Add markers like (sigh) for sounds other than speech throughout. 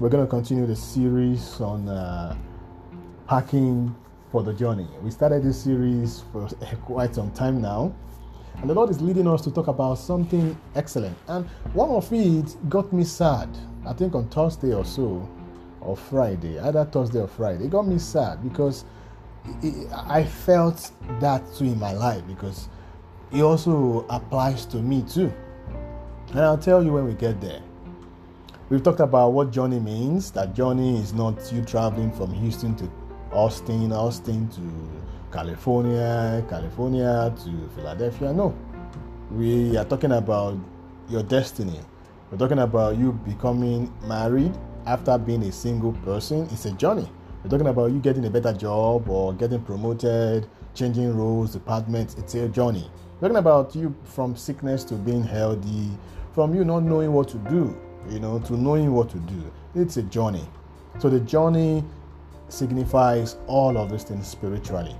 we're going to continue the series on uh, packing for the journey. We started this series for (laughs) quite some time now, and the Lord is leading us to talk about something excellent. And one of it got me sad, I think on Thursday or so, or Friday, either Thursday or Friday. It got me sad because it, I felt that too in my life because it also applies to me too. And I'll tell you when we get there. We've talked about what journey means. That journey is not you traveling from Houston to Austin, Austin to California, California to Philadelphia. No. We are talking about your destiny. We're talking about you becoming married after being a single person. It's a journey. We're talking about you getting a better job or getting promoted, changing roles, departments. It's a journey. We're talking about you from sickness to being healthy, from you not knowing what to do, you know, to knowing what to do. It's a journey. So the journey signifies all of these things spiritually.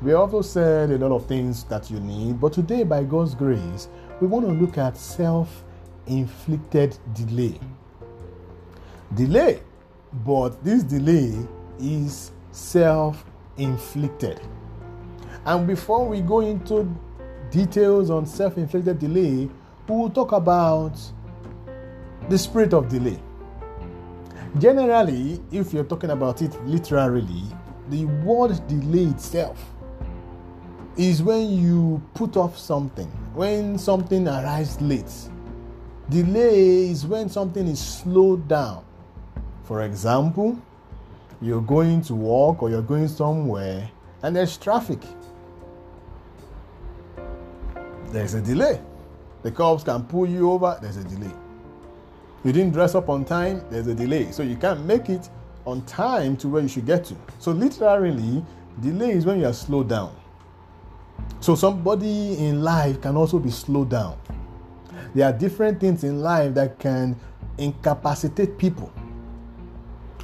We also said a lot of things that you need, but today, by God's grace, we want to look at self inflicted delay. Delay, but this delay is self inflicted. And before we go into details on self inflicted delay, we will talk about the spirit of delay. Generally, if you're talking about it literally, the word delay itself is when you put off something, when something arrives late. Delay is when something is slowed down. For example, you're going to work or you're going somewhere and there's traffic. There's a delay. The cops can pull you over, there's a delay. You didn't dress up on time, there's a delay. So you can't make it on time to where you should get to. So literally, delay is when you are slowed down. So somebody in life can also be slowed down. There are different things in life that can incapacitate people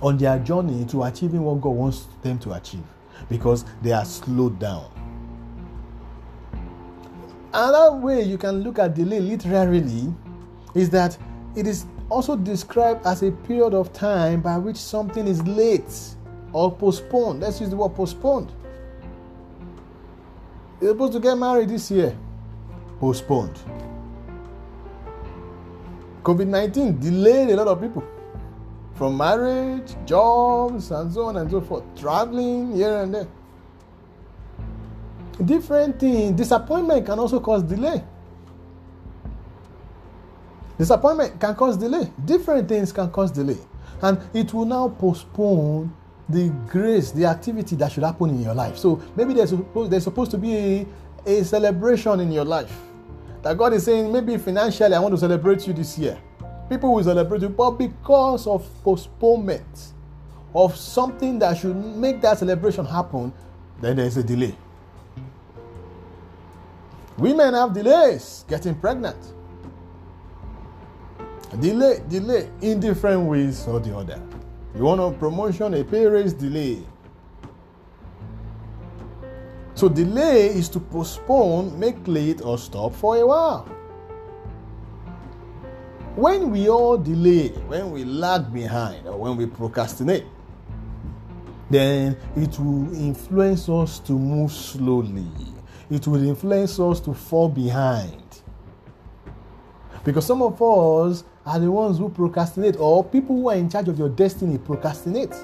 on their journey to achieving what God wants them to achieve because they are slowed down. Another way you can look at delay literally is that it is also described as a period of time by which something is late or postponed. Let's use the word postponed. You're supposed to get married this year, postponed. COVID 19 delayed a lot of people from marriage, jobs, and so on and so forth, traveling here and there. Different things. Disappointment can also cause delay. Disappointment can cause delay. Different things can cause delay. And it will now postpone the grace, the activity that should happen in your life. So maybe there's supposed, there's supposed to be a, a celebration in your life. That God is saying, maybe financially, I want to celebrate you this year. People will celebrate you, but because of postponement of something that should make that celebration happen, then there's a delay. Women have delays getting pregnant. Delay, delay in different ways or the other. You want a promotion, a pay raise, delay. So, delay is to postpone, make late, or stop for a while. When we all delay, when we lag behind, or when we procrastinate, then it will influence us to move slowly. It will influence us to fall behind. Because some of us are the ones who procrastinate, or people who are in charge of your destiny procrastinate.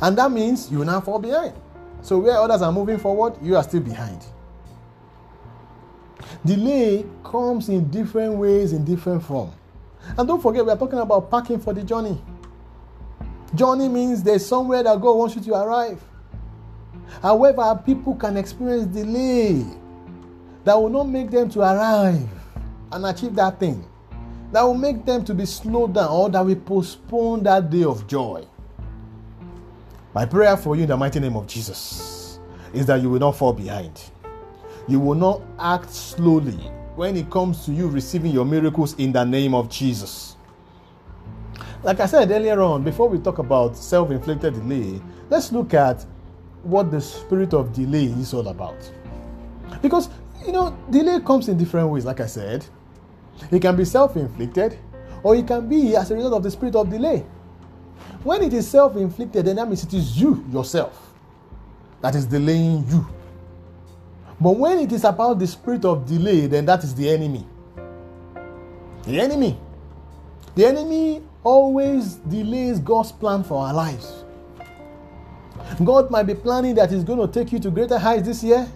And that means you now fall behind. So, where others are moving forward, you are still behind. Delay comes in different ways, in different form. And don't forget, we are talking about packing for the journey. Journey means there's somewhere that God wants you to arrive. However, people can experience delay that will not make them to arrive and achieve that thing. That will make them to be slowed down or that will postpone that day of joy. My prayer for you in the mighty name of Jesus is that you will not fall behind. You will not act slowly when it comes to you receiving your miracles in the name of Jesus. Like I said earlier on, before we talk about self inflicted delay, let's look at what the spirit of delay is all about. Because, you know, delay comes in different ways, like I said. It can be self inflicted, or it can be as a result of the spirit of delay. When it is self inflicted, then that means it is you yourself that is delaying you. But when it is about the spirit of delay, then that is the enemy. The enemy. The enemy always delays God's plan for our lives. God might be planning that He's going to take you to greater heights this year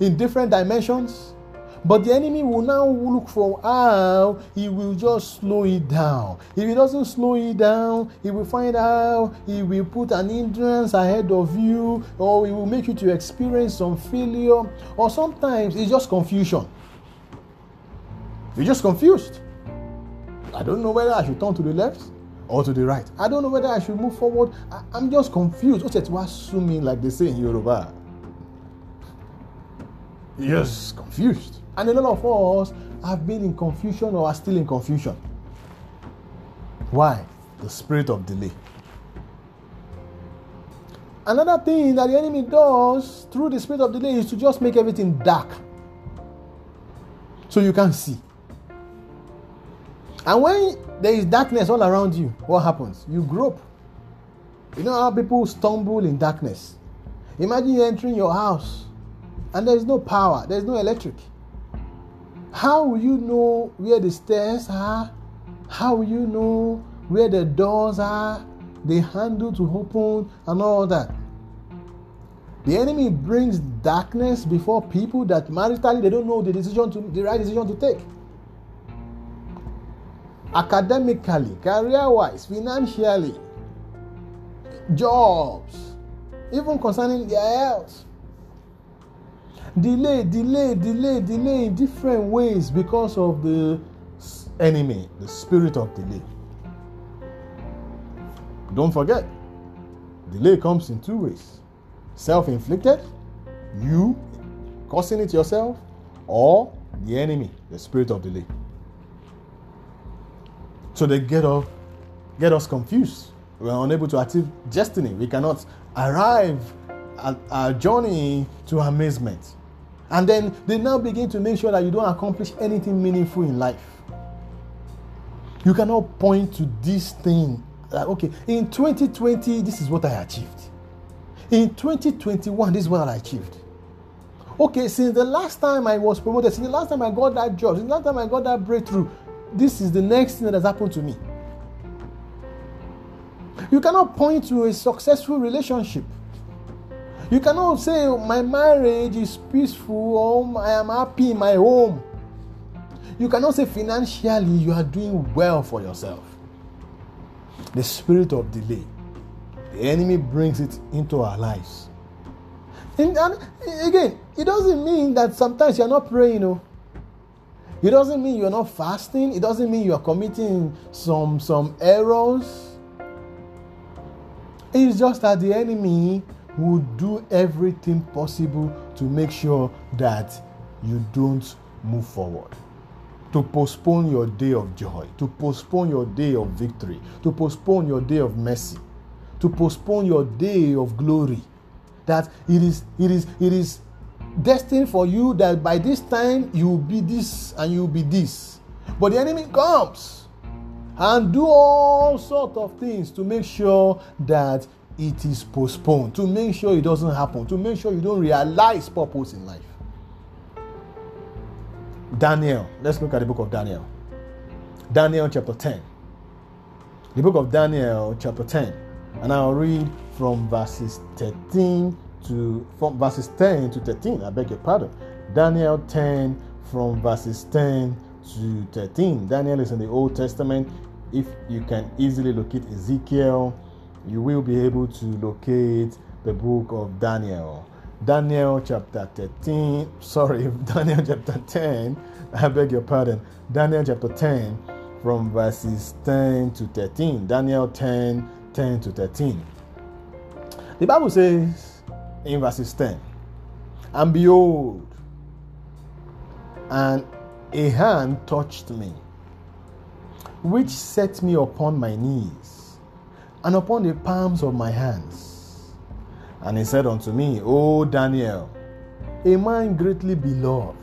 in different dimensions. But the enemy will now look for how he will just slow it down. If he doesn't slow it down, he will find out he will put an hindrance ahead of you, or he will make you to experience some failure, or sometimes it's just confusion. You're just confused. I don't know whether I should turn to the left or to the right. I don't know whether I should move forward. I, am just confused. What's it assuming like they say in Yoruba? Just confused. And a lot of us have been in confusion or are still in confusion. Why? The spirit of delay. Another thing that the enemy does through the spirit of delay is to just make everything dark. So you can't see. And when there is darkness all around you, what happens? You grope. You know how people stumble in darkness? Imagine you entering your house and there is no power, there is no electric. How will you know where the stairs are? How will you know where the doors are? The handle to open and all that. The enemy brings darkness before people that maritally they don't know the decision to the right decision to take. Academically, career-wise, financially, jobs, even concerning their health delay, delay, delay, delay in different ways because of the enemy, the spirit of delay. Don't forget, delay comes in two ways self inflicted, you causing it yourself, or the enemy, the spirit of delay. So they get us, get us confused. We are unable to achieve destiny. We cannot arrive at our journey to amazement. And then they now begin to make sure that you don't accomplish anything meaningful in life. You cannot point to this thing like, okay, in 2020, this is what I achieved. In 2021, this is what I achieved. Okay, since the last time I was promoted, since the last time I got that job, since the last time I got that breakthrough, this is the next thing that has happened to me. You cannot point to a successful relationship. You cannot say my marriage is peaceful or I am happy in my home. You cannot say financially you are doing well for yourself. The spirit of delay, the enemy brings it into our lives. And, and again, it doesn't mean that sometimes you're not praying, you. It doesn't mean you're not fasting. It doesn't mean you're committing some some errors. It's just that the enemy will do everything possible to make sure that you don't move forward. To postpone your day of joy, to postpone your day of victory, to postpone your day of mercy, to postpone your day of glory. That it is, it is, it is destined for you that by this time you will be this and you will be this. But the enemy comes and do all sorts of things to make sure that it is postponed to make sure it doesn't happen, to make sure you don't realize purpose in life. Daniel, let's look at the book of Daniel. Daniel chapter 10. The book of Daniel chapter 10. And I'll read from verses 13 to from verses 10 to 13. I beg your pardon. Daniel 10 from verses 10 to 13. Daniel is in the Old Testament. If you can easily locate Ezekiel, you will be able to locate the book of Daniel. Daniel chapter 13, sorry, (laughs) Daniel chapter 10, I beg your pardon. Daniel chapter 10 from verses 10 to 13. Daniel 10, 10 to 13. The Bible says in verses 10, And behold, and a hand touched me, which set me upon my knees and upon the palms of my hands. And he said unto me, O Daniel, a man greatly beloved,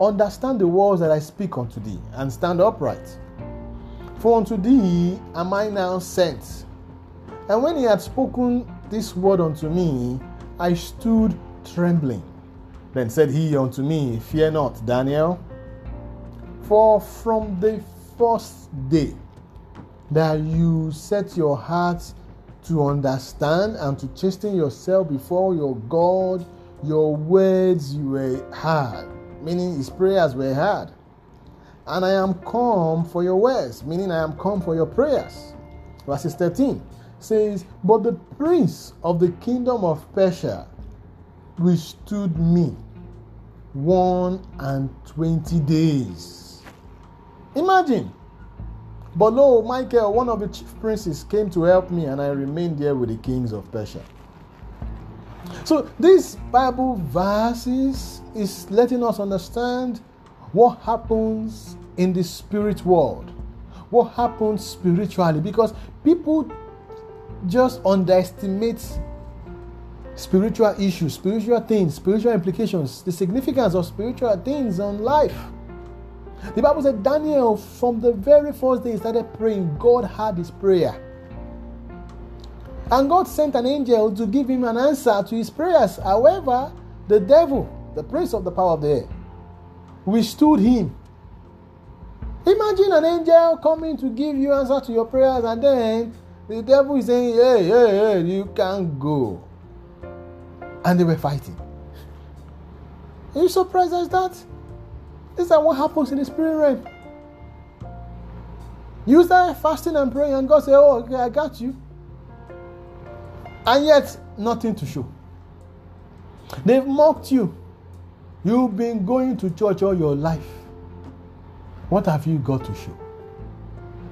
understand the words that I speak unto thee, and stand upright. For unto thee am I now sent. And when he had spoken this word unto me, I stood trembling. Then said he unto me, Fear not, Daniel, for from the first day that you set your heart to understand and to chasten yourself before your God, your words were heard, meaning his prayers were heard. And I am come for your words, meaning I am come for your prayers. Verses 13 says, But the prince of the kingdom of Persia withstood me one and twenty days. Imagine. But lo, Michael, one of the chief princes, came to help me, and I remained there with the kings of Persia. So, these Bible verses is letting us understand what happens in the spirit world, what happens spiritually, because people just underestimate spiritual issues, spiritual things, spiritual implications, the significance of spiritual things on life. The Bible said Daniel, from the very first day he started praying, God heard his prayer. And God sent an angel to give him an answer to his prayers. However, the devil, the prince of the power of the air, withstood him. Imagine an angel coming to give you answer to your prayers, and then the devil is saying, Hey, hey, hey, you can't go and they were fighting. Are you surprised at that? Is that what happens in the spirit realm? You start fasting and praying, and God say, "Oh, okay, I got you," and yet nothing to show. They've mocked you. You've been going to church all your life. What have you got to show?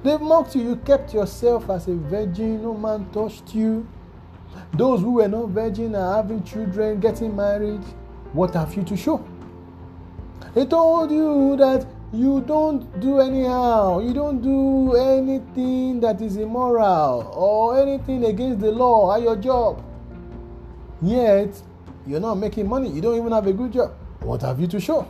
They've mocked you. You kept yourself as a virgin. No man touched you. Those who were not virgin are having children, getting married. What have you to show? He told you that you don't do anyhow. You don't do anything that is immoral or anything against the law at your job. Yet, you're not making money. You don't even have a good job. What have you to show?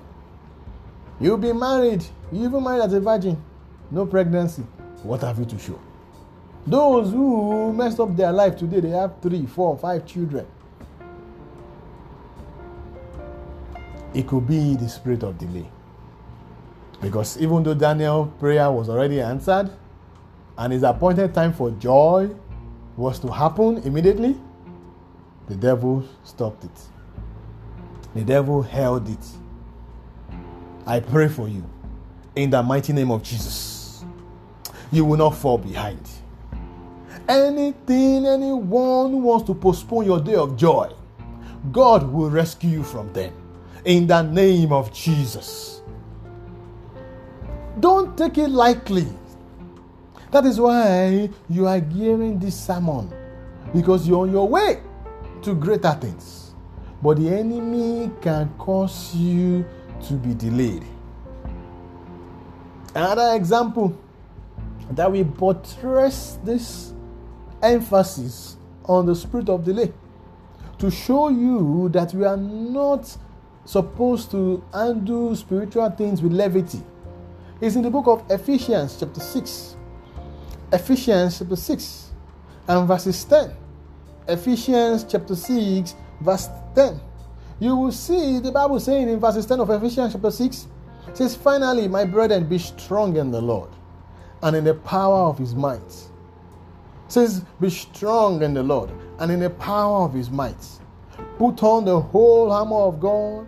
You've been married. You even married as a virgin. No pregnancy. What have you to show? Those who messed up their life today, they have three, four, five children. It could be the spirit of delay. Because even though Daniel's prayer was already answered and his appointed time for joy was to happen immediately, the devil stopped it. The devil held it. I pray for you in the mighty name of Jesus. You will not fall behind. Anything, anyone who wants to postpone your day of joy, God will rescue you from them. In the name of Jesus. Don't take it lightly. That is why you are hearing this sermon because you're on your way to greater things. But the enemy can cause you to be delayed. Another example that we buttress this emphasis on the spirit of delay to show you that we are not supposed to undo spiritual things with levity. It's in the book of Ephesians, chapter 6. Ephesians, chapter 6, and verses 10. Ephesians, chapter 6, verse 10. You will see the Bible saying in verses 10 of Ephesians, chapter 6, says, Finally, my brethren, be strong in the Lord and in the power of his might says, Be strong in the Lord and in the power of his might. Put on the whole armor of God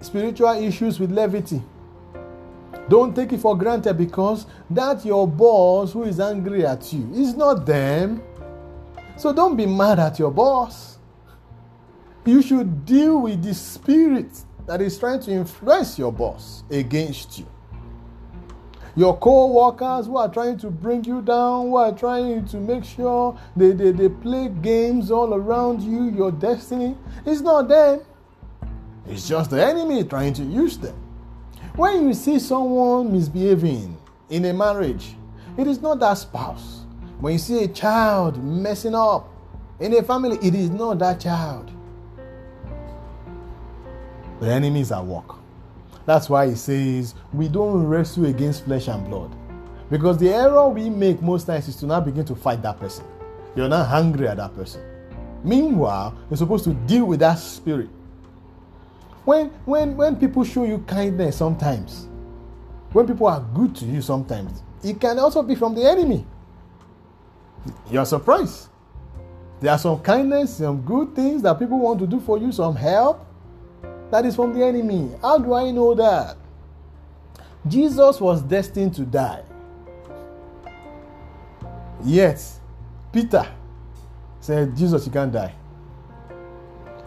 spiritual issues with levity. Don't take it for granted because that your boss who is angry at you is not them. So don't be mad at your boss. You should deal with the spirit that is trying to influence your boss against you. Your co-workers who are trying to bring you down, who are trying to make sure they, they, they play games all around you, your destiny, it's not them. It's just the enemy trying to use them. When you see someone misbehaving in a marriage, it is not that spouse. When you see a child messing up in a family, it is not that child. The enemy is at work. That's why he says we don't wrestle against flesh and blood. Because the error we make most times is to now begin to fight that person. You're not hungry at that person. Meanwhile, you're supposed to deal with that spirit. When when when people show you kindness sometimes, when people are good to you sometimes, it can also be from the enemy. You're surprised. There are some kindness, some good things that people want to do for you, some help that is from the enemy. How do I know that? Jesus was destined to die. Yet, Peter said, Jesus, you can't die.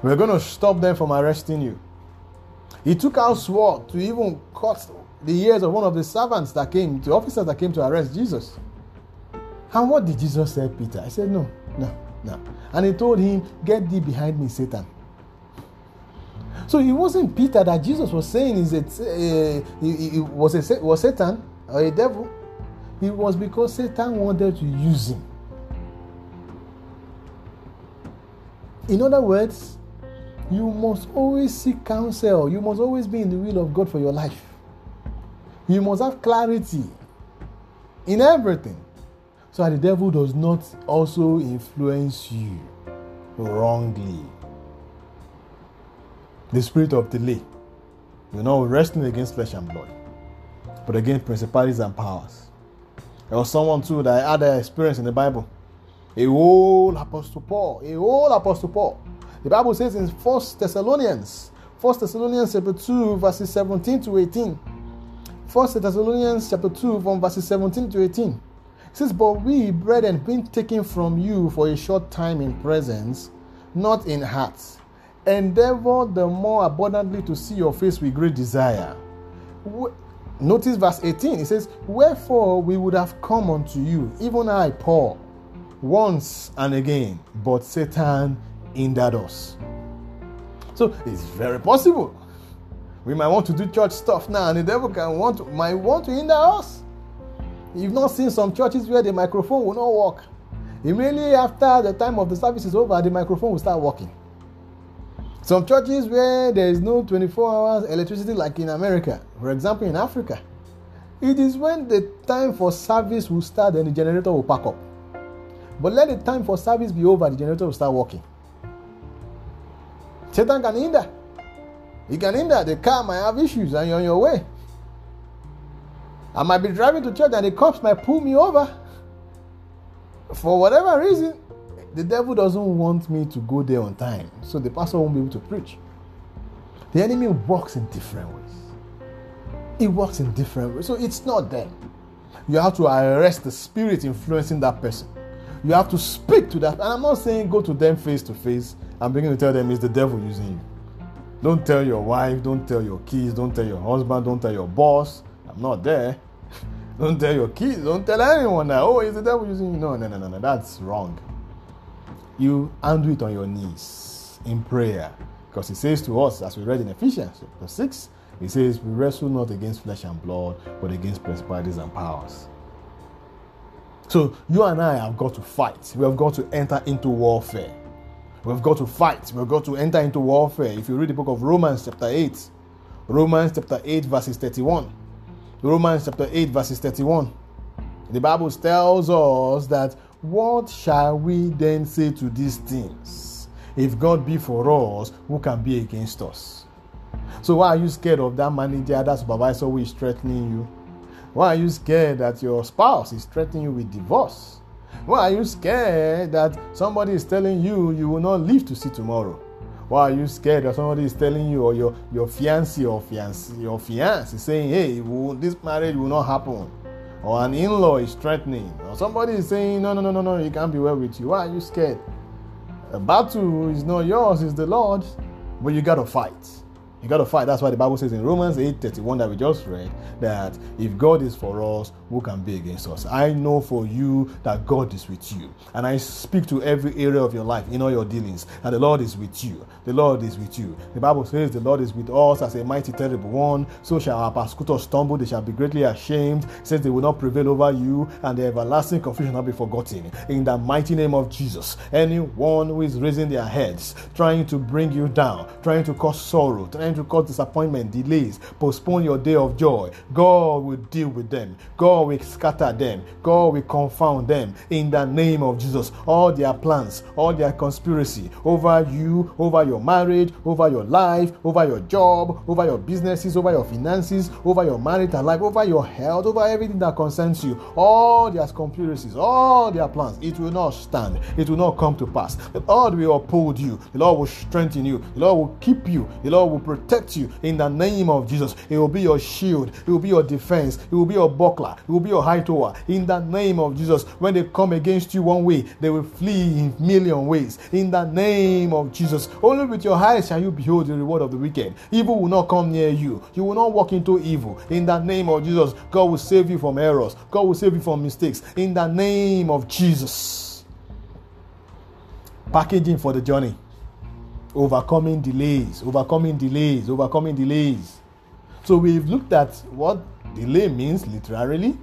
We're going to stop them from arresting you. He took out sword to even cut the ears of one of the servants that came, the officers that came to arrest Jesus. And what did Jesus say, Peter? I said, No, no, no. And he told him, Get thee behind me, Satan. So it wasn't Peter that Jesus was saying is it, uh, it, it was a was Satan or a devil. It was because Satan wanted to use him. In other words, you must always seek counsel. You must always be in the will of God for your life. You must have clarity in everything so that the devil does not also influence you wrongly. The spirit of delay. You're not wrestling against flesh and blood, but against principalities and powers. There was someone too that I had an experience in the Bible. A whole Apostle Paul, a whole Apostle Paul the Bible says in 1 Thessalonians, 1 Thessalonians chapter 2, verses 17 to 18. 1 Thessalonians chapter 2, from verses 17 to 18. It says, But we, brethren, being taken from you for a short time in presence, not in hearts, endeavor the more abundantly to see your face with great desire. Notice verse 18. It says, Wherefore we would have come unto you, even I, Paul, once and again, but Satan hindered us. So it's very possible. We might want to do church stuff now, and the devil can want to, might want to hinder us. You've not seen some churches where the microphone will not work. Immediately after the time of the service is over, the microphone will start working. Some churches where there is no 24 hours electricity, like in America, for example, in Africa, it is when the time for service will start, then the generator will pack up. But let the time for service be over, the generator will start working. Satan can hinder. He can hinder. The car might have issues and you're on your way. I might be driving to church and the cops might pull me over. For whatever reason, the devil doesn't want me to go there on time. So the pastor won't be able to preach. The enemy works in different ways. It works in different ways. So it's not them. You have to arrest the spirit influencing that person. You have to speak to that. And I'm not saying go to them face to face I'm beginning to tell them it's the devil using you. Don't tell your wife, don't tell your kids, don't tell your husband, don't tell your boss. I'm not there. (laughs) don't tell your kids, don't tell anyone that, oh, it's the devil using you. No, no, no, no, no. That's wrong. You undo it on your knees in prayer. Because it says to us, as we read in Ephesians chapter 6, it says, We wrestle not against flesh and blood, but against principalities and powers. So you and I have got to fight. We have got to enter into warfare. We've got to fight. We've got to enter into warfare. If you read the book of Romans, chapter 8, Romans chapter 8, verses 31. Romans chapter 8, verses 31. The Bible tells us that what shall we then say to these things? If God be for us, who can be against us? So why are you scared of that manager, that supervisor who is threatening you? Why are you scared that your spouse is threatening you with divorce? Why are you scared that somebody is telling you you will not live to see tomorrow? Why are you scared that somebody is telling you or your, your fiancé or fiancé, your fiance is saying, hey, will, this marriage will not happen? Or an in-law is threatening. Or somebody is saying, no, no, no, no, no, he can't be well with you. Why are you scared? The battle is not yours, it's the Lord's. But you got to fight. You got to fight. That's why the Bible says in Romans 8 31 that we just read that if God is for us, who can be against us? I know for you that God is with you. And I speak to every area of your life in all your dealings, and the Lord is with you. The Lord is with you. The Bible says the Lord is with us as a mighty, terrible one. So shall our persecutors stumble, they shall be greatly ashamed. since they will not prevail over you, and the everlasting confusion not be forgotten. In the mighty name of Jesus, anyone who is raising their heads, trying to bring you down, trying to cause sorrow, trying to cause disappointment, delays, postpone your day of joy. God will deal with them. God will scatter them. God will confound them in the name of Jesus. All their plans, all their conspiracy over you, over your marriage, over your life, over your job, over your businesses, over your finances, over your marital life, over your health, over everything that concerns you. All their conspiracies, all their plans, it will not stand. It will not come to pass. The Lord will uphold you. The Lord will strengthen you. The Lord will keep you. The Lord will protect you in the name of Jesus. It will be your shield. It will be your defense. It will be your buckler. It will be your high tower. In the name of Jesus. When they come against you one way, they will flee in million ways. In the name of Jesus. Only with your eyes shall you behold the reward of the wicked. Evil will not come near you. You will not walk into evil. In the name of Jesus. God will save you from errors. God will save you from mistakes. In the name of Jesus. Packaging for the journey overcoming delays, overcoming delays, overcoming delays. So we've looked at what delay means literally.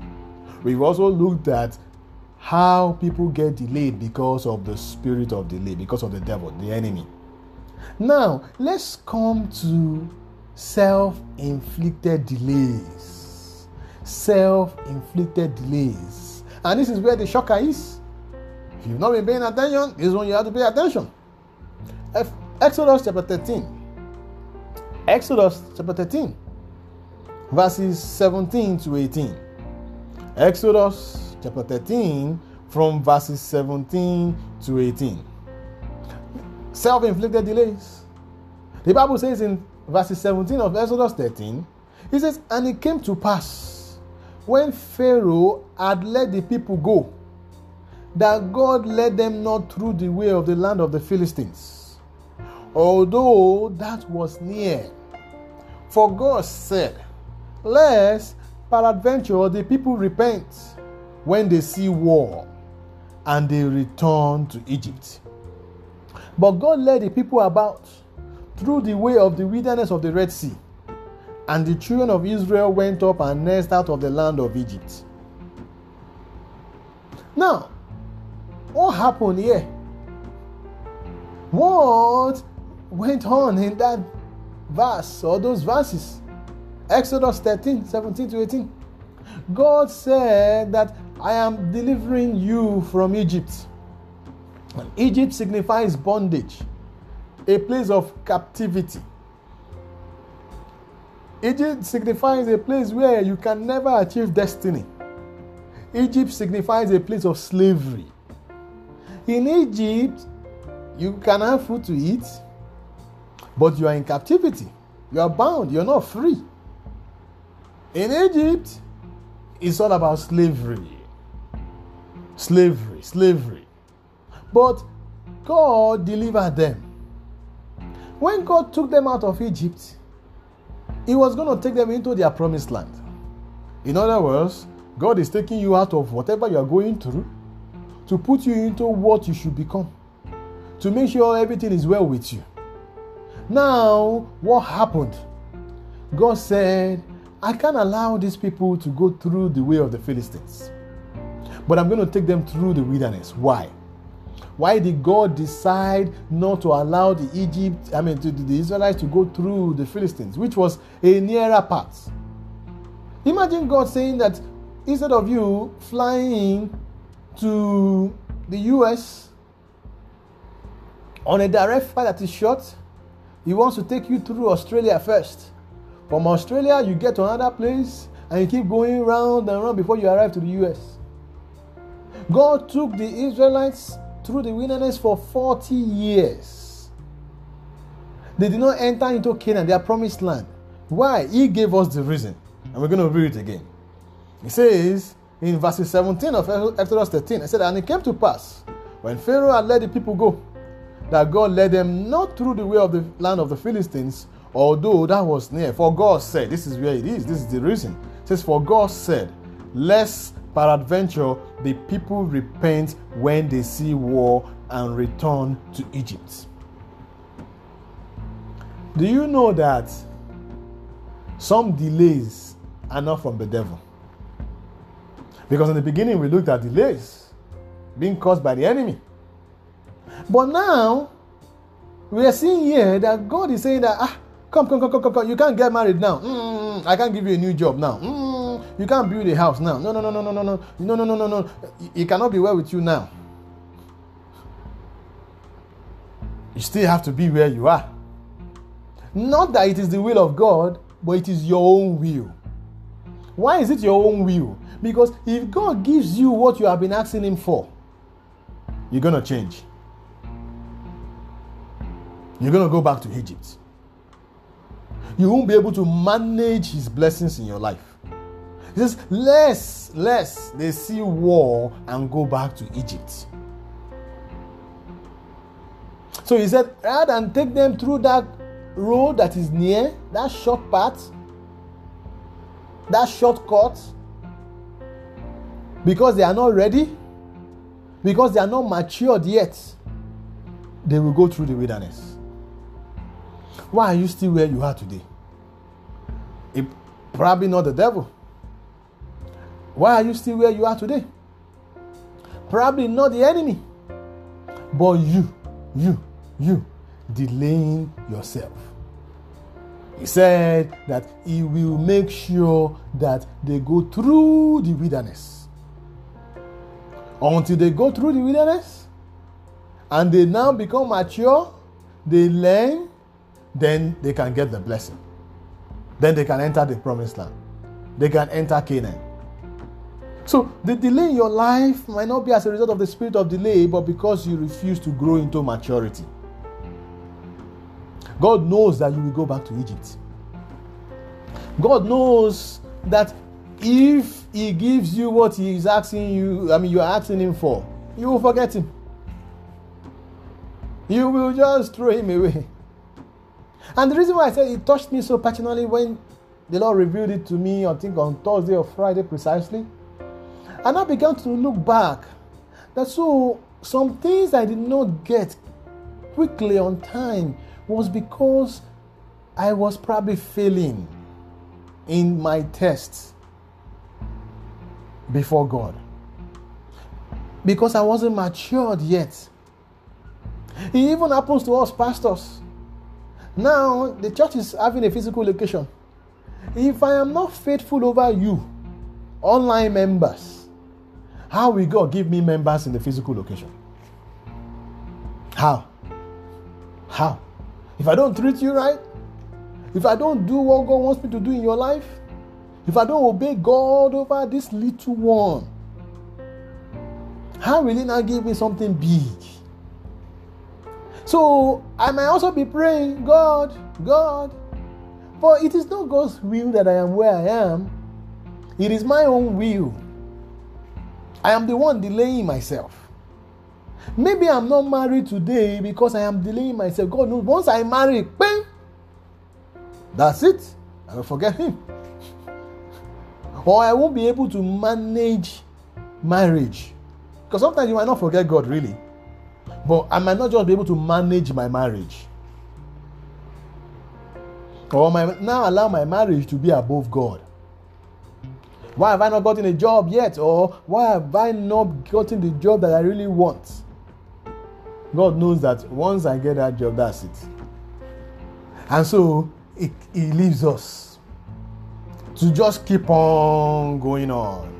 We've also looked at how people get delayed because of the spirit of delay, because of the devil, the enemy. Now, let's come to self inflicted delays. Self inflicted delays. And this is where the shocker is. If you've not been paying attention, this is when you have to pay attention. Exodus chapter 13. Exodus chapter 13, verses 17 to 18. Exodus chapter 13, from verses 17 to 18. Self inflicted delays. The Bible says in verses 17 of Exodus 13, it says, And it came to pass when Pharaoh had let the people go, that God led them not through the way of the land of the Philistines although that was near. For God said, Lest peradventure the people repent when they see war and they return to Egypt. But God led the people about through the way of the wilderness of the Red Sea, and the children of Israel went up and nursed out of the land of Egypt. Now, what happened here? What went on in that verse or those verses. Exodus 13, 17 to 18. God said that I am delivering you from Egypt. And Egypt signifies bondage, a place of captivity. Egypt signifies a place where you can never achieve destiny. Egypt signifies a place of slavery. In Egypt, you can have food to eat, but you are in captivity. You are bound. You're not free. In Egypt, it's all about slavery. Slavery, slavery. But God delivered them. When God took them out of Egypt, He was going to take them into their promised land. In other words, God is taking you out of whatever you are going through to put you into what you should become, to make sure everything is well with you. Now, what happened? God said, I can't allow these people to go through the way of the Philistines, but I'm going to take them through the wilderness. Why? Why did God decide not to allow the Egypt, I mean, to the Israelites to go through the Philistines, which was a nearer path? Imagine God saying that instead of you flying to the US on a direct flight that is short, he wants to take you through Australia first. From Australia, you get to another place and you keep going round and round before you arrive to the US. God took the Israelites through the wilderness for 40 years. They did not enter into Canaan, their promised land. Why? He gave us the reason. And we're going to read it again. He says in verses 17 of Exodus 13, He said, And it came to pass when Pharaoh had let the people go that God led them not through the way of the land of the Philistines, although that was near. For God said, this is where it is, this is the reason. It says, For God said, Lest peradventure the people repent when they see war and return to Egypt. Do you know that some delays are not from the devil? Because in the beginning we looked at delays being caused by the enemy. But now we are seeing here that God is saying that ah come come come come come, you can't get married now. Mm, I can't give you a new job now. Mm, you can't build a house now. No no no no no no no no no no no no. It cannot be well with you now. You still have to be where you are. Not that it is the will of God, but it is your own will. Why is it your own will? Because if God gives you what you have been asking Him for, you're going to change. You're going to go back to Egypt. You won't be able to manage His blessings in your life. He says, less, less they see war and go back to Egypt. So he said, rather than take them through that road that is near, that short path, that shortcut, because they are not ready, because they are not matured yet, they will go through the wilderness. Why are you still where you are today? It, probably not the devil. Why are you still where you are today? Probably not the enemy, but you, you, you delaying yourself. He said that he will make sure that they go through the wilderness. Until they go through the wilderness and they now become mature, they learn, then they can get the blessing. Then they can enter the promised land. They can enter Canaan. So the delay in your life might not be as a result of the spirit of delay, but because you refuse to grow into maturity. God knows that you will go back to Egypt. God knows that if He gives you what He is asking you, I mean, you are asking Him for, you will forget Him. You will just throw Him away. And the reason why I said it touched me so passionately when the Lord revealed it to me, I think on Thursday or Friday precisely. And I began to look back. That so some things I did not get quickly on time was because I was probably failing in my tests before God. Because I wasn't matured yet. It even happens to us pastors. Now, the church is having a physical location. If I am not faithful over you, online members, how will God give me members in the physical location? How? How? If I don't treat you right, if I don't do what God wants me to do in your life, if I don't obey God over this little one, how will He now give me something big? So I might also be praying, God, God, For it is not God's will that I am where I am. It is my own will. I am the one delaying myself. Maybe I'm not married today because I am delaying myself. God knows once I marry, bang, that's it. I will forget him. (laughs) or I won't be able to manage marriage. Because sometimes you might not forget God really. But I might not just be able to manage my marriage. Or now allow my marriage to be above God. Why have I not gotten a job yet? Or why have I not gotten the job that I really want? God knows that once I get that job, that's it. And so He leaves us to just keep on going on.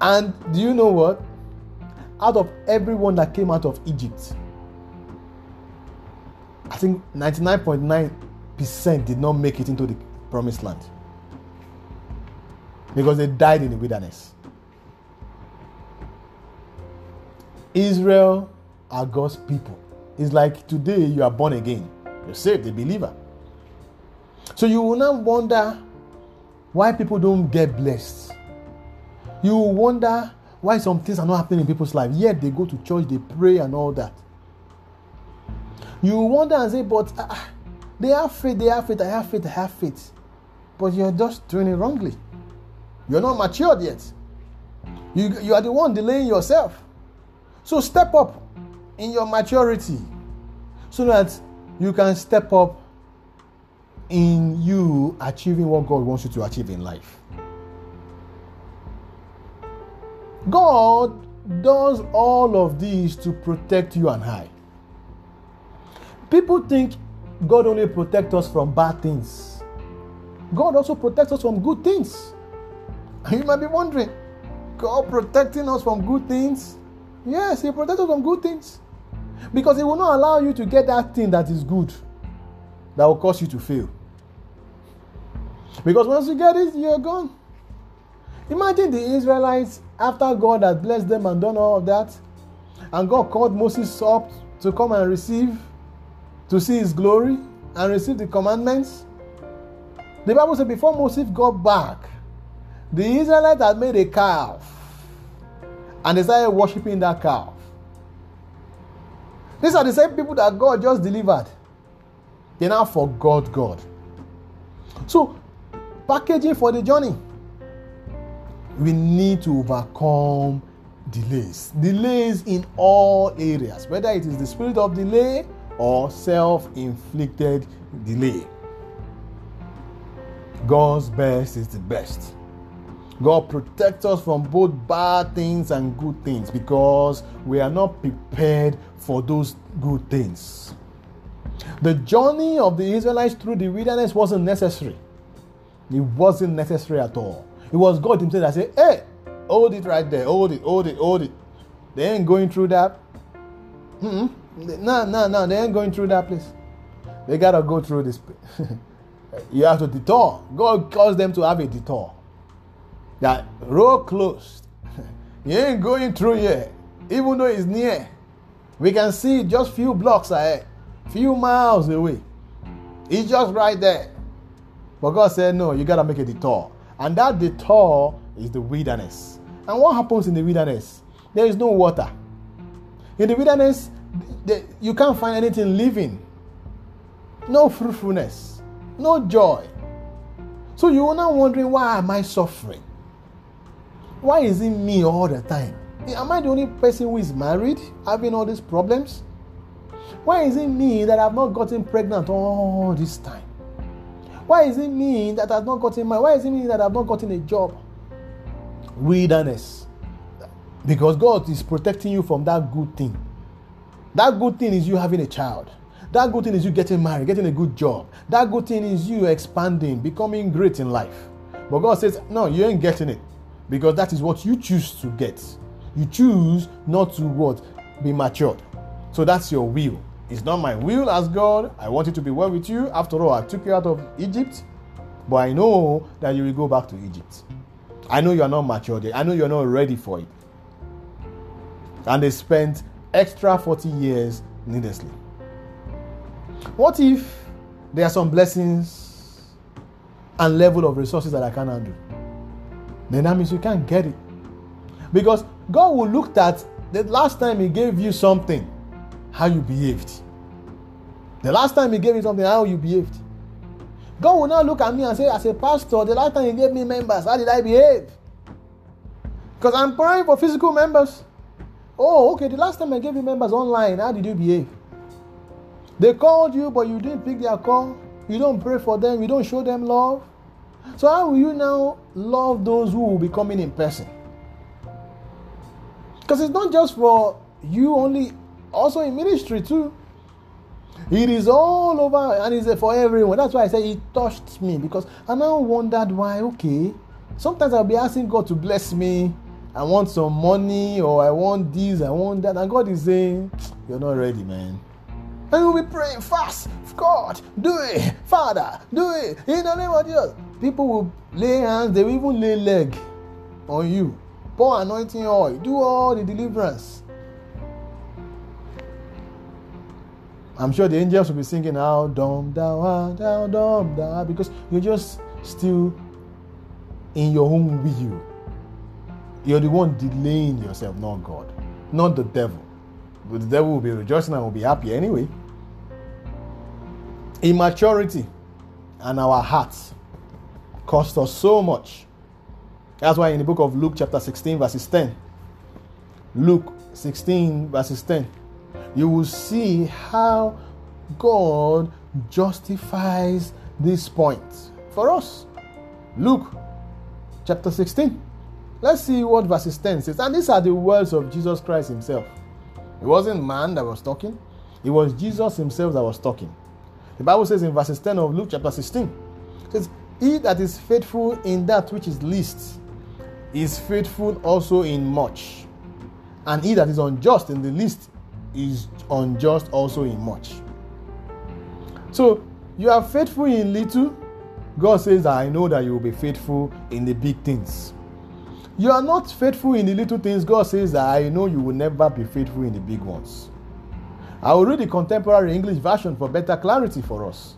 And do you know what? Out of everyone that came out of Egypt, I think 99.9% did not make it into the promised land because they died in the wilderness. Israel are God's people. It's like today you are born again, you're saved, a believer. So you will now wonder why people don't get blessed. You will wonder why some things are not happening in people's life. Yet they go to church, they pray, and all that. You wonder and say, but uh, They have faith, they have faith, I have faith, I have faith. But you're just doing it wrongly. You're not matured yet. You, you are the one delaying yourself. So step up in your maturity so that you can step up in you achieving what God wants you to achieve in life. God does all of these to protect you and I. People think God only protects us from bad things. God also protects us from good things. And you might be wondering, God protecting us from good things? Yes, He protects us from good things. Because He will not allow you to get that thing that is good that will cause you to fail. Because once you get it, you're gone. Imagine the Israelites after God had blessed them and done all of that, and God called Moses up to come and receive, to see his glory and receive the commandments. The Bible said before Moses got back, the Israelites had made a calf and they started worshiping that calf. These are the same people that God just delivered. They now forgot God. So, packaging for the journey. We need to overcome delays. Delays in all areas, whether it is the spirit of delay or self inflicted delay. God's best is the best. God protects us from both bad things and good things because we are not prepared for those good things. The journey of the Israelites through the wilderness wasn't necessary. It wasn't necessary at all. It was God Himself that said, Hey, hold it right there, hold it, hold it, hold it. They ain't going through that. No, no, no, they ain't going through that place. They gotta go through this. (laughs) you have to detour. God calls them to have a detour that road closed. (laughs) you ain't going through here, even though it's near. We can see just few blocks ahead, few miles away. It's just right there. But God said, no, you gotta make a detour. And that detour is the wilderness. And what happens in the wilderness? There is no water. In the wilderness, you can't find anything living. No fruitfulness, no joy. So you are now wondering, why am I suffering? Why is it me all the time? Am I the only person who is married having all these problems? Why is it me that I've not gotten pregnant all this time? Why is it me that I've not gotten married? Why is it me that I've not gotten a job? Wilderness. Because God is protecting you from that good thing. That good thing is you having a child. That good thing is you getting married, getting a good job. That good thing is you expanding, becoming great in life. But God says, No, you ain't getting it because that is what you choose to get. You choose not to what? Be matured. So that's your will. It's not my will as God. I want it to be well with you. After all, I took you out of Egypt, but I know that you will go back to Egypt. I know you are not matured yet. I know you're not ready for it. And they spent extra 40 years needlessly. What if there are some blessings and level of resources that I can't handle? then that means you can't get it. Because God will look at the last time He gave you something, how you behaved. The last time He gave you something, how you behaved. God will not look at me and say, as a pastor, the last time He gave me members, how did I behave? Because I'm praying for physical members. Oh, okay, the last time I gave you members online, how did you behave? They called you, but you didn't pick their call. You don't pray for them, you don't show them love. So, how will you now love those who will be coming in person? Because it's not just for you only, also in ministry too. It is all over and it's for everyone. That's why I say it touched me because I now wondered why, okay, sometimes I'll be asking God to bless me. I want some money or I want this, I want that. And God is saying, You're not ready, man. And we'll be praying fast. God, do it. Father, do it. In the name of Jesus. People will lay hands, they will even lay leg on you. Pour anointing oil. Do all the deliverance. I'm sure the angels will be singing dumb thou art, how dumb thou because you're just still in your own will. You're the one delaying yourself, not God, not the devil. But the devil will be rejoicing and will be happy anyway. Immaturity and our hearts cost us so much. That's why in the book of Luke, chapter 16, verses 10, Luke 16, verses 10, you will see how God justifies this point for us. Luke chapter 16. Let's see what verses 10 says. And these are the words of Jesus Christ Himself. It wasn't man that was talking, it was Jesus Himself that was talking. The Bible says in verses 10 of Luke chapter 16, it says, He that is faithful in that which is least is faithful also in much. And he that is unjust in the least is unjust also in much. So you are faithful in little. God says, I know that you will be faithful in the big things. You are not faithful in the little things. God says that I know you will never be faithful in the big ones. I will read the contemporary English version for better clarity for us.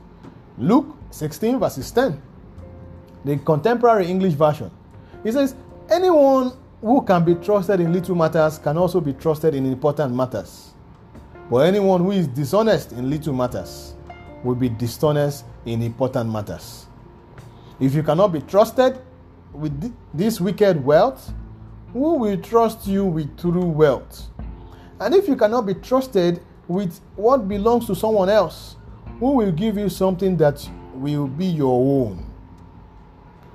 Luke 16, verses 10. The contemporary English version. He says, Anyone who can be trusted in little matters can also be trusted in important matters. But anyone who is dishonest in little matters will be dishonest in important matters. If you cannot be trusted with this wicked wealth, who will trust you with true wealth? And if you cannot be trusted with what belongs to someone else, who will give you something that will be your own?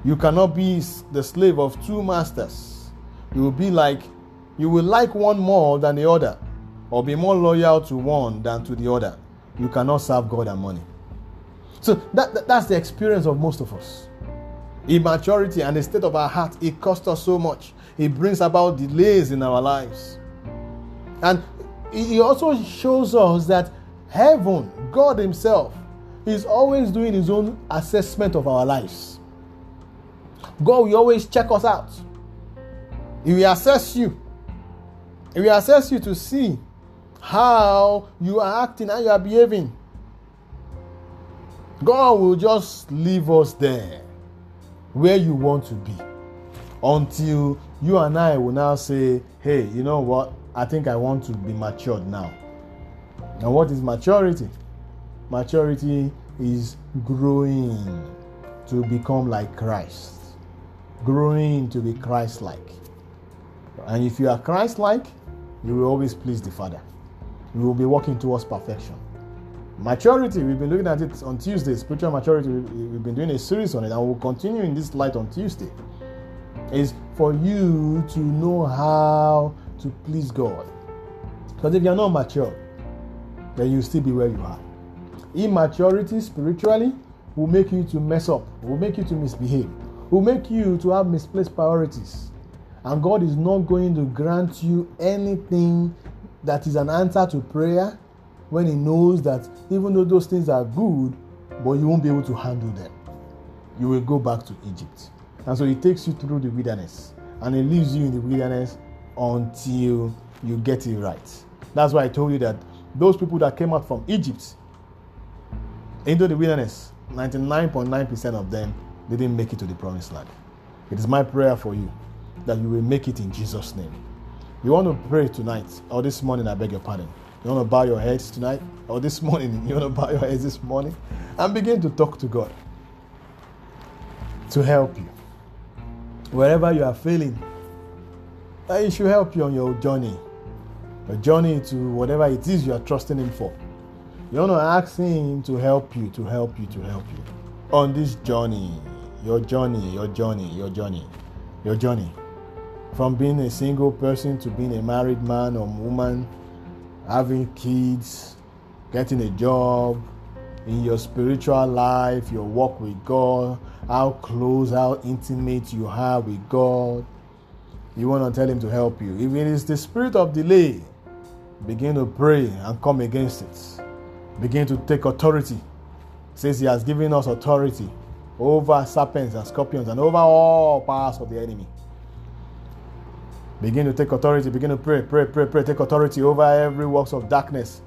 You cannot be the slave of two masters. You will be like, you will like one more than the other, or be more loyal to one than to the other. You cannot serve God and money. So that, that, that's the experience of most of us. Immaturity and the state of our heart, it costs us so much. It brings about delays in our lives. And it also shows us that heaven, God Himself, is always doing His own assessment of our lives. God will always check us out. He will assess you. He will assess you to see how you are acting, how you are behaving. God will just leave us there where you want to be until you and I will now say, hey, you know what? I think I want to be matured now. And what is maturity? Maturity is growing to become like Christ growing to be Christ like. And if you are Christ like, you will always please the Father. You will be working towards perfection. Maturity, we've been looking at it on Tuesday. Spiritual maturity, we've been doing a series on it, and we'll continue in this light on Tuesday. Is for you to know how to please God. Because if you're not mature, then you'll still be where you are. Immaturity spiritually will make you to mess up, will make you to misbehave will make you to have misplaced priorities. And God is not going to grant you anything that is an answer to prayer when He knows that even though those things are good, but you won't be able to handle them. You will go back to Egypt. And so He takes you through the wilderness and He leaves you in the wilderness until you get it right. That's why I told you that those people that came out from Egypt into the wilderness, 99.9% of them didn't make it to the promised land. It is my prayer for you that you will make it in Jesus' name. You want to pray tonight or this morning, I beg your pardon. You want to bow your heads tonight or this morning, (laughs) you want to bow your heads this morning and begin to talk to God to help you. Wherever you are failing, that He should help you on your journey, a journey to whatever it is you are trusting Him for. You want to ask Him to help you, to help you, to help you on this journey your journey, your journey, your journey, your journey. From being a single person to being a married man or woman, having kids, getting a job, in your spiritual life, your walk with God, how close, how intimate you are with God. You want to tell Him to help you. If it is the spirit of delay, begin to pray and come against it. Begin to take authority. It says He has given us authority over serpents and scorpions and over all powers of the enemy. Begin to take authority, begin to pray, pray, pray, pray. Take authority over every works of darkness,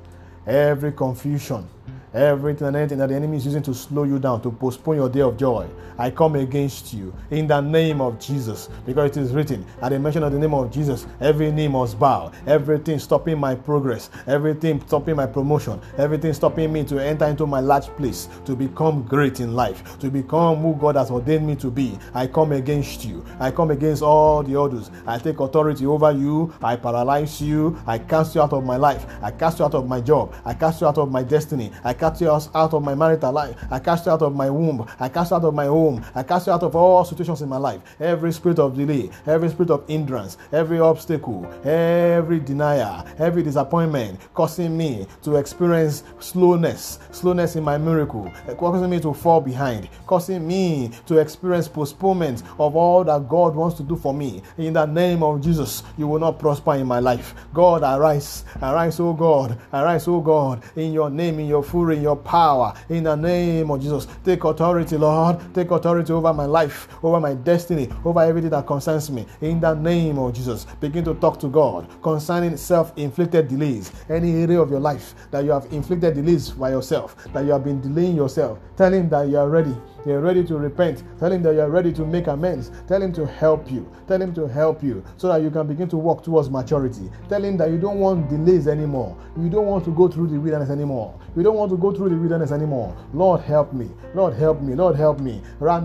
every confusion, Everything and anything that the enemy is using to slow you down, to postpone your day of joy, I come against you in the name of Jesus. Because it is written, at the mention of the name of Jesus, every knee must bow. Everything stopping my progress, everything stopping my promotion, everything stopping me to enter into my large place, to become great in life, to become who God has ordained me to be. I come against you. I come against all the others. I take authority over you. I paralyze you. I cast you out of my life. I cast you out of my job. I cast you out of my destiny. I cast you out of my marital life. I cast you out of my womb. I cast you out of my home. I cast you out of all situations in my life. Every spirit of delay, every spirit of hindrance, every obstacle, every denier, every disappointment, causing me to experience slowness, slowness in my miracle, causing me to fall behind, causing me to experience postponement of all that God wants to do for me. In the name of Jesus, you will not prosper in my life. God, arise, arise, oh God, arise, oh God, in your name, in your in your power, in the name of Jesus. Take authority, Lord. Take authority over my life, over my destiny, over everything that concerns me. In the name of Jesus, begin to talk to God concerning self inflicted delays. Any area of your life that you have inflicted delays by yourself, that you have been delaying yourself, tell Him that you are ready you're ready to repent. Tell him that you're ready to make amends. Tell him to help you. Tell him to help you so that you can begin to walk towards maturity. Tell him that you don't want delays anymore. You don't want to go through the wilderness anymore. You don't want to go through the wilderness anymore. Lord, help me. Lord, help me. Lord, help me. I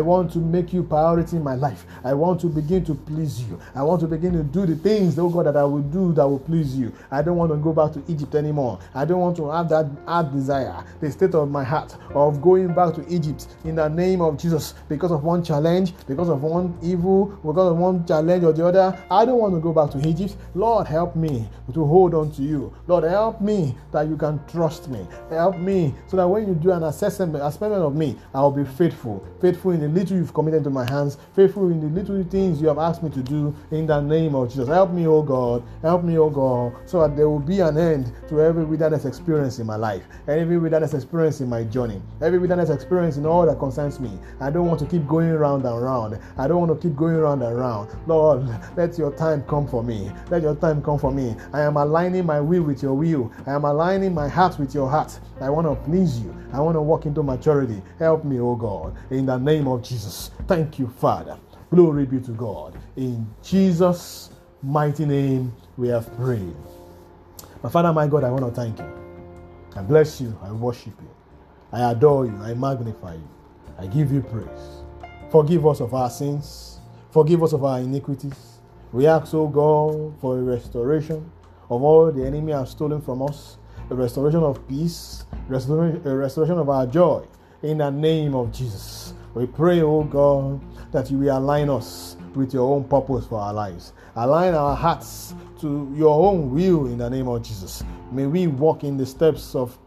want to make you priority in my life. I want to begin to please you. I want to begin to do the things, oh God, that I will do that will please you. I don't want to go back to Egypt anymore. I don't want to have that hard desire, the state of my heart of going back to Egypt in the name of Jesus because of one challenge, because of one evil, because of one challenge or the other. I don't want to go back to Egypt. Lord, help me to hold on to you. Lord, help me that you can trust me. Help me so that when you do an assessment, assessment of me, I will be faithful. Faithful in the little you've committed to my hands, faithful in the little things you have asked me to do in the name of Jesus. Help me, oh God. Help me, oh God, so that there will be an end to every wilderness experience in my life, every wilderness experience in my journey, every wilderness experience in all that concerns me. I don't want to keep going round and round. I don't want to keep going round and round. Lord, let your time come for me. Let your time come for me. I am aligning my will with your will. I am aligning my heart with your heart. I want to please you. I want to walk into maturity. Help me, oh God, in the name of Jesus. Thank you, Father. Glory be to God. In Jesus' mighty name, we have prayed. My Father, my God, I want to thank you. I bless you. I worship you. I adore you. I magnify you. I give you praise. Forgive us of our sins. Forgive us of our iniquities. We ask, O God, for a restoration of all the enemy has stolen from us, a restoration of peace, a restoration of our joy. In the name of Jesus, we pray, O God, that you will align us with your own purpose for our lives. Align our hearts to your own will in the name of Jesus. May we walk in the steps of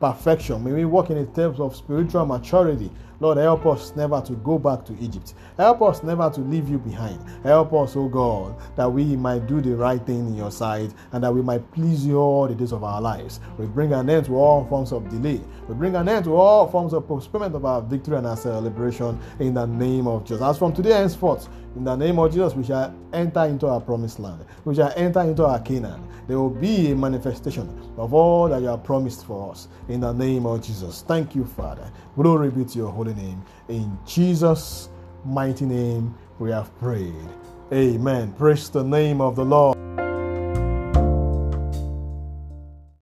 perfection. May we walk in the steps of spiritual maturity. Lord, help us never to go back to Egypt. Help us never to leave you behind. Help us, oh God, that we might do the right thing in your sight and that we might please you all the days of our lives. We bring an end to all forms of delay. We bring an end to all forms of postponement of our victory and our celebration in the name of Jesus. As from today henceforth, in the name of Jesus, we shall enter into our promised land. We shall enter into our Canaan. There will be a manifestation of all that you have promised for us. In the name of Jesus. Thank you, Father. Glory be to your holy name. In Jesus' mighty name, we have prayed. Amen. Praise the name of the Lord.